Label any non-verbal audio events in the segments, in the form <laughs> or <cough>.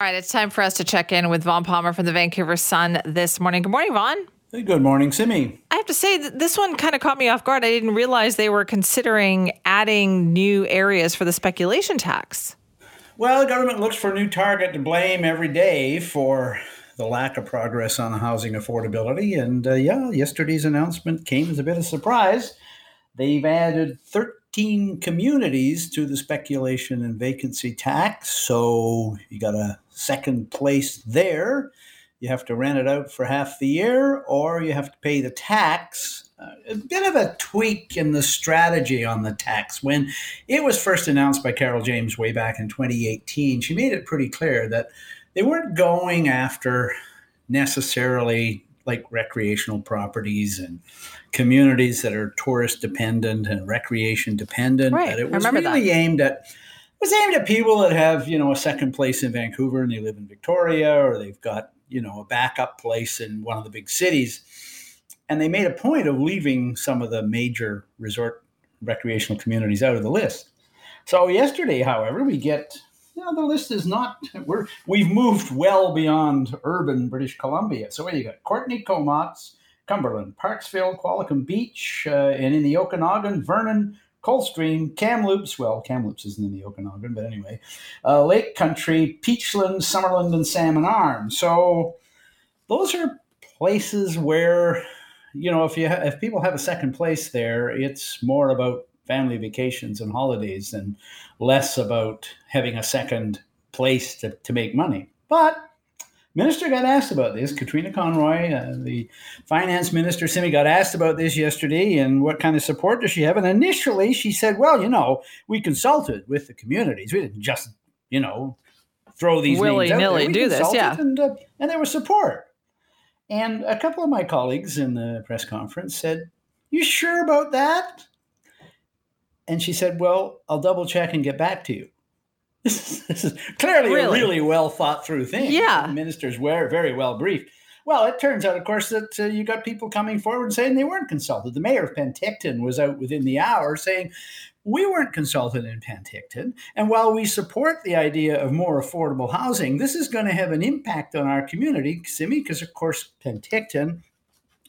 All right, it's time for us to check in with Vaughn Palmer from the Vancouver Sun this morning. Good morning, Vaughn. Hey, good morning, Simi. I have to say that this one kind of caught me off guard. I didn't realize they were considering adding new areas for the speculation tax. Well, the government looks for a new target to blame every day for the lack of progress on housing affordability. And uh, yeah, yesterday's announcement came as a bit of a surprise. They've added 13 communities to the speculation and vacancy tax. So you got a second place there. You have to rent it out for half the year, or you have to pay the tax. Uh, a bit of a tweak in the strategy on the tax. When it was first announced by Carole James way back in 2018, she made it pretty clear that they weren't going after necessarily like recreational properties and communities that are tourist dependent and recreation dependent. Right. But it was I remember really that. aimed at it was aimed at people that have, you know, a second place in Vancouver and they live in Victoria or they've got, you know, a backup place in one of the big cities. And they made a point of leaving some of the major resort recreational communities out of the list. So yesterday, however, we get know, the list is not we're we've moved well beyond urban British Columbia. So where you got? Courtenay Comox, Cumberland, Parksville, Qualicum Beach, uh, and in the Okanagan, Vernon, Coldstream, Kamloops. Well, Kamloops isn't in the Okanagan, but anyway, uh, Lake Country, Peachland, Summerland, and Salmon Arm. So those are places where you know if you ha- if people have a second place there, it's more about family vacations and holidays and less about having a second place to, to make money. But minister got asked about this. Katrine Conroy, uh, the finance minister, Simi, got asked about this yesterday and what kind of support does she have? And initially she said, well, you know, we consulted with the communities. We didn't just, you know, throw these Willy names out there. nilly do this, yeah. And, uh, and there was support. And a couple of my colleagues in the press conference said, you sure about that? And she said, Well, I'll double check and get back to you. <laughs> This is clearly Really? a really well thought through thing. Yeah. The ministers were very well briefed. Well, it turns out, of course, that uh, you got people coming forward saying they weren't consulted. The mayor of Penticton was out within the hour saying, we weren't consulted in Penticton. And while we support the idea of more affordable housing, this is going to have an impact on our community, Simi, because, of course, Penticton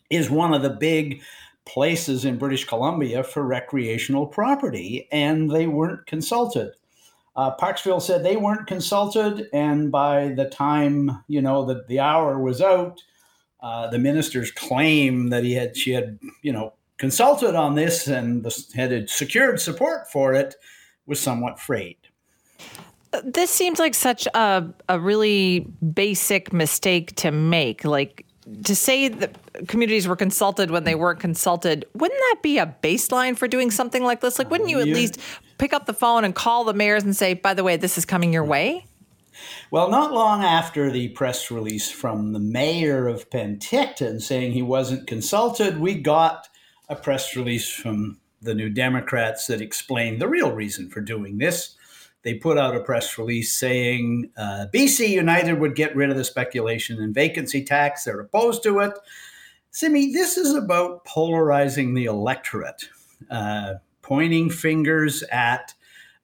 is one of the big places in British Columbia for recreational property, and they weren't consulted. Uh, Parksville said they weren't consulted, and by the time you know that the hour was out, uh, the minister's claim that he had she had you know consulted on this and the, had secured support for it was somewhat frayed. This seems like such a, a really basic mistake to make. Like to say that communities were consulted when they weren't consulted, wouldn't that be a baseline for doing something like this? Like, wouldn't you at least pick up the phone and call the mayors and say, by the way, this is coming your way? Well, not long after the press release from the mayor of Penticton saying he wasn't consulted, we got a press release from the New Democrats that explained the real reason for doing this. They put out a press release saying uh, BC United would get rid of the speculation and vacancy tax. They're opposed to it. Simi, this is about polarizing the electorate, uh, pointing fingers at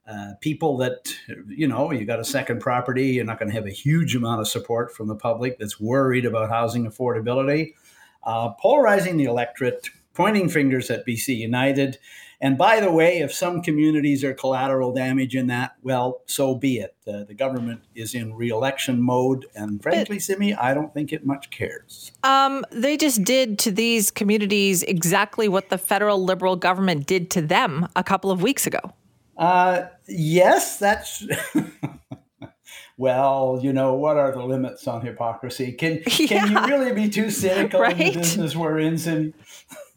uh, people that, you know, you got a second property, you're not going to have a huge amount of support from the public that's worried about housing affordability, uh, polarizing the electorate, pointing fingers at BC United. And by the way, if some communities are collateral damage in that, well, so be it. Uh, the government is in re-election mode, and frankly, Simi, I don't think it much cares. Um, they just did to these communities exactly what the federal liberal government did to them a couple of weeks ago. Uh, yes, that's. <laughs> well, you know, what are the limits on hypocrisy? Can can <laughs> Yeah. you really be too cynical in the business we're in? Sim?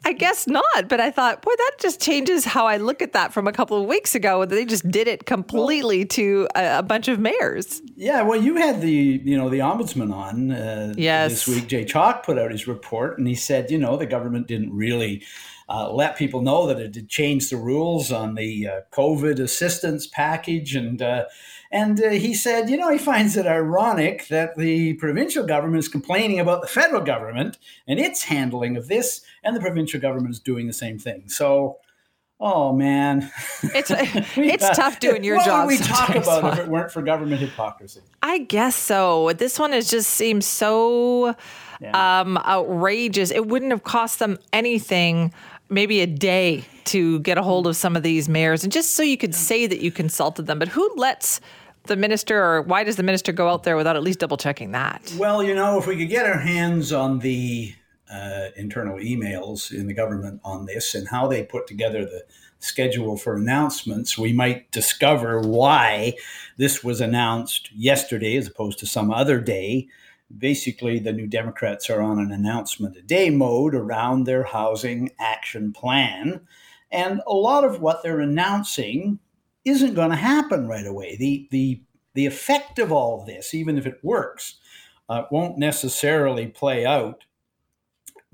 I guess not, but I thought, boy, that just changes how I look at that from a couple of weeks ago. They just did it completely to a, a bunch of mayors. Yeah, well, you had the you know the ombudsman on uh, Yes. this week. Jay Chalke put out his report, and he said, you know, the government didn't really uh, let people know that it had changed the rules on the uh, COVID assistance package, and uh, and uh, he said, you know, he finds it ironic that the provincial government is complaining about the federal government and its handling of this, and the provincial government is doing the same thing. So. Oh man, it's <laughs> <laughs> it's tough doing your what job. What would we talk about if it weren't for government hypocrisy? I guess so. This one is just seems so yeah. um, outrageous. It wouldn't have cost them anything, maybe a day, to get a hold of some of these mayors, and just so you could yeah. say that you consulted them. But who lets the minister, or why does the minister go out there without at least double checking that? Well, you know, if we could get our hands on the uh, internal emails in the government on this and how they put together the schedule for announcements, we might discover why this was announced yesterday as opposed to some other day. Basically, the New Democrats are on an announcement a day mode around their housing action plan. And a lot of what they're announcing isn't going to happen right away. The, the, the effect of all this, even if it works, uh, won't necessarily play out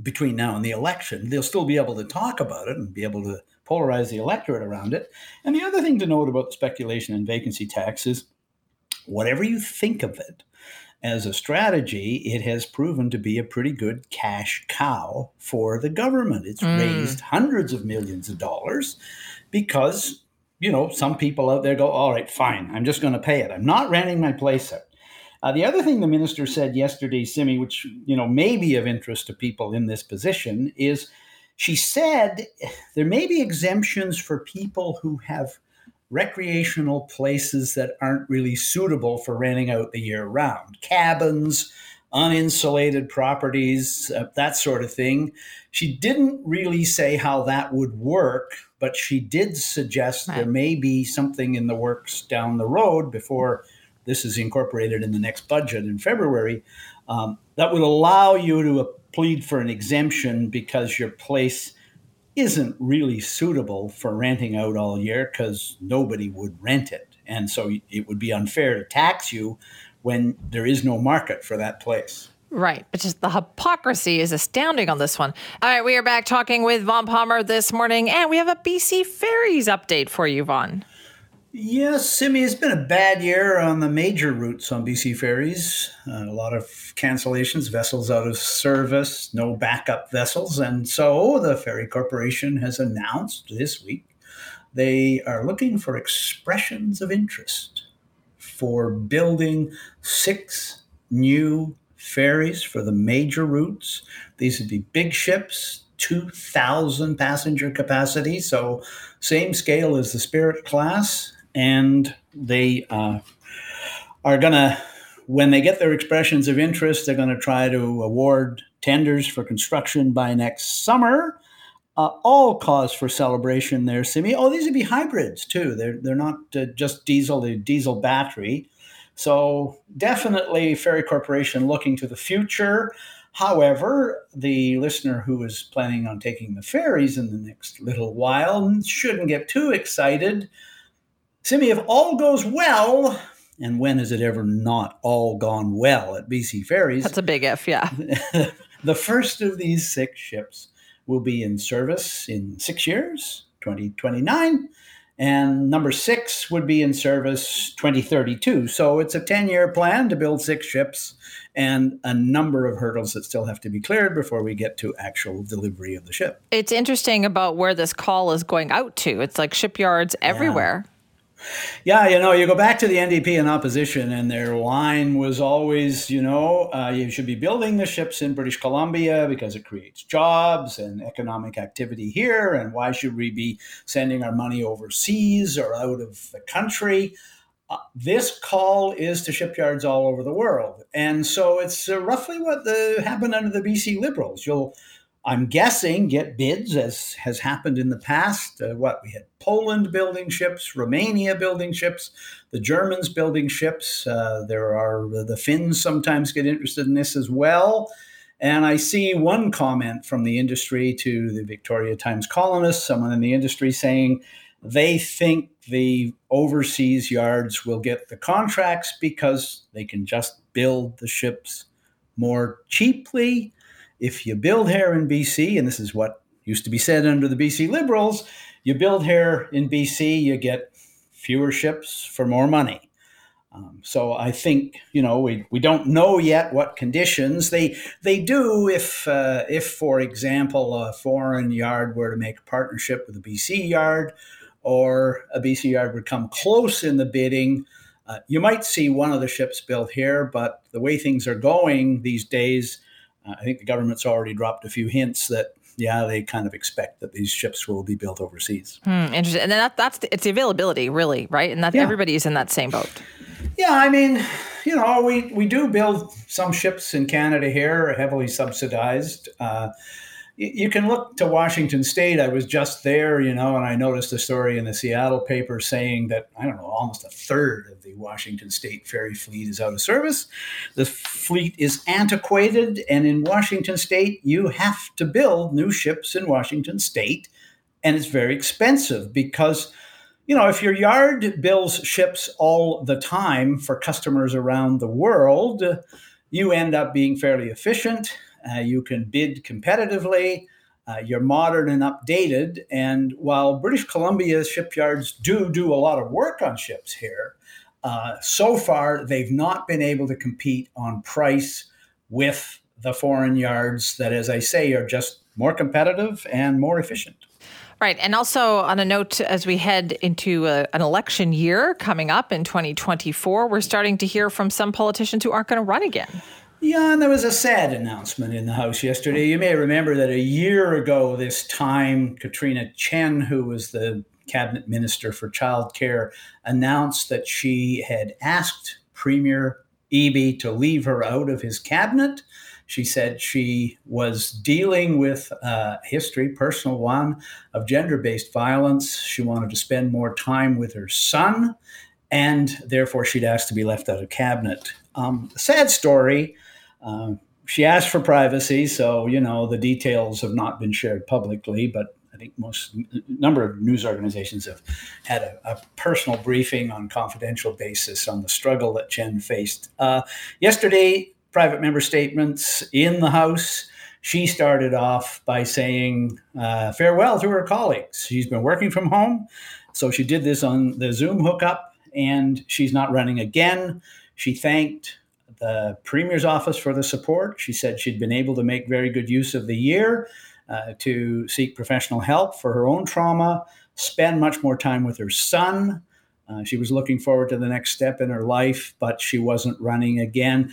between now and the election. They'll still be able to talk about it and be able to polarize the electorate around it. And the other thing to note about the speculation and vacancy tax is whatever you think of it as a strategy, it has proven to be a pretty good cash cow for the government. It's mm. raised hundreds of millions of dollars because, you know, some people out there go, all right, fine, I'm just going to pay it. I'm not renting my place out. Uh, the other thing the minister said yesterday, Simi, which you know may be of interest to people in this position, is she said there may be exemptions for people who have recreational places that aren't really suitable for renting out the year round, cabins, uninsulated properties, uh, that sort of thing. She didn't really say how that would work, but she did suggest there may be something in the works down the road before this is incorporated in the next budget in February, um, that would allow you to uh, plead for an exemption because your place isn't really suitable for renting out all year because nobody would rent it. And so it would be unfair to tax you when there is no market for that place. Right. But just the hypocrisy is astounding on this one. All right. We are back talking with Vaughn Palmer this morning, and we have a BC Ferries update for you, Vaughn. Yes, Simi, it's been a bad year on the major routes on BC ferries. Uh, a lot of cancellations, vessels out of service, no backup vessels. And so the Ferry Corporation has announced this week they are looking for expressions of interest for building six new ferries for the major routes. These would be big ships, 2,000 passenger capacity. So, same scale as the Spirit class and they uh, are going to, when they get their expressions of interest, they're going to try to award tenders for construction by next summer. Uh, all cause for celebration there, Simi. Oh, these would be hybrids too. They're they're not uh, just diesel; they're diesel battery. So definitely, Ferry Corporation looking to the future. However, the listener who is planning on taking the ferries in the next little while shouldn't get too excited Simi, if all goes well, and when has it ever not all gone well at BC Ferries? That's a big if, yeah. <laughs> the first of these six ships will be in service in six years, 2029. And number six would be in service 2032. So it's a 10 year plan to build six ships and a number of hurdles that still have to be cleared before we get to actual delivery of the ship. It's interesting about where this call is going out to. It's like shipyards everywhere. Yeah. Yeah, you know, you go back to the NDP in opposition, and their line was always, you know, uh, you should be building the ships in British Columbia because it creates jobs and economic activity here. And why should we be sending our money overseas or out of the country? Uh, this call is to shipyards all over the world. And so it's uh, roughly what the, happened under the BC Liberals. You'll I'm guessing get bids as has happened in the past. Uh, what we had Poland building ships, Romania building ships, the Germans building ships. Uh, there are the Finns sometimes get interested in this as well. And I see one comment from the industry to the Victoria Times Colonist, someone in the industry saying they think the overseas yards will get the contracts because they can just build the ships more cheaply if you build here in BC, and this is what used to be said under the BC Liberals, you build here in BC, you get fewer ships for more money. Um, so I think you know we, we don't know yet what conditions they they do if uh, if for example a foreign yard were to make a partnership with a BC yard or a BC yard would come close in the bidding. Uh, you might see one of the ships built here, but the way things are going these days, uh, I think the government's already dropped a few hints that yeah, they kind of expect that these ships will be built overseas. Hmm, interesting. And then that, that's the, it's the availability, really, right? And that yeah. everybody is in that same boat. Yeah, I mean, you know, we we do build some ships in Canada here, heavily subsidized. Uh, you can look to Washington State. I was just there, you know, and I noticed a story in the Seattle paper saying that, I don't know, almost a third of the Washington State ferry fleet is out of service. The fleet is antiquated, and in Washington State, you have to build new ships in Washington State, and it's very expensive because. You know, if your yard builds ships all the time for customers around the world, you end up being fairly efficient uh, you can bid competitively. Uh, you're modern and updated. And while British Columbia shipyards do do a lot of work on ships here, uh, so far they've not been able to compete on price with the foreign yards that, as I say, are just more competitive and more efficient. Right. And also, on a note, as we head into a, an election year coming up in 2024, we're starting to hear from some politicians who aren't going to run again. Yeah, and there was a sad announcement in the House yesterday. You may remember that a year ago, this time, Katrina Chen, who was the cabinet minister for childcare, announced that she had asked Premier Eby to leave her out of his cabinet. She said she was dealing with a history, personal one, of gender based violence. She wanted to spend more time with her son, and therefore she'd asked to be left out of cabinet. Um, sad story. Um, she asked for privacy, so you know the details have not been shared publicly. But I think most number of news organizations have had a, a personal briefing on confidential basis on the struggle that Chen faced. Uh, yesterday, private member statements in the House. She started off by saying uh, farewell to her colleagues. She's been working from home, so she did this on the Zoom hookup, and she's not running again. She thanked the Premier's office for the support. She said she'd been able to make very good use of the year uh, to seek professional help for her own trauma, spend much more time with her son. Uh, she was looking forward to the next step in her life, but she wasn't running again.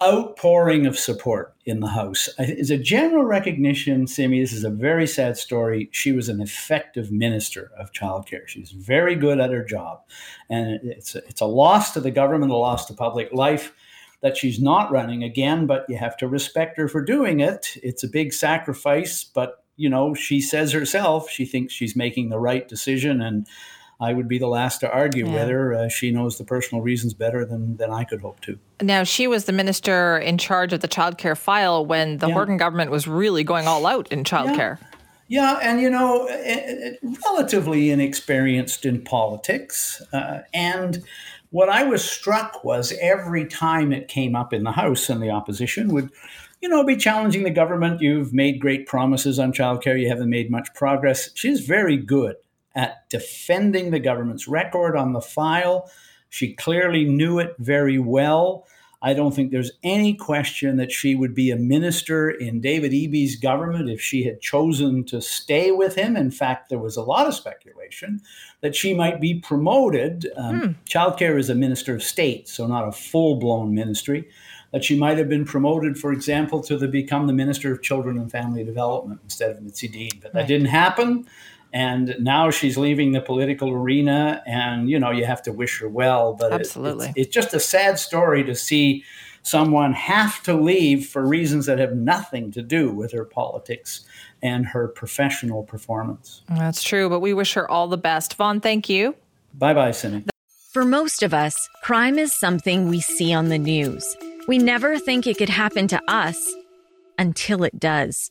Outpouring of support in the House. As a general recognition, Simi, this is a very sad story. She was an effective minister of childcare. She's very good at her job. And it's it's a loss to the government, a loss to public life that she's not running again, but you have to respect her for doing it. It's a big sacrifice, but you know, she says herself she thinks she's making the right decision and I would be the last to argue yeah. whether uh, she knows the personal reasons better than, than I could hope to. Now, she was the minister in charge of the childcare file when the yeah. Horgan government was really going all out in childcare. Yeah. yeah and you know, relatively inexperienced in politics. Uh, and what I was struck was every time it came up in the House and the opposition would, you know, be challenging the government. You've made great promises on childcare, you haven't made much progress. She's very good at defending the government's record on the file. She clearly knew it very well. I don't think there's any question that she would be a minister in David Eby's government if she had chosen to stay with him. In fact, there was a lot of speculation that she might be promoted. Um, hmm. Childcare is a minister of state, so not a full blown ministry. That she might have been promoted, for example, to the, become the Minister of Children and Family Development instead of Mitzi Dean. But that didn't happen and now she's leaving the political arena and you know you have to wish her well but absolutely it, it's, it's, just a sad story to see someone have to leave for reasons that have nothing to do with her politics and her professional performance. That's true but we wish her all the best. Vaughn thank you. Bye bye cindy. For most of us crime is something we see on the news. We never think it could happen to us until it does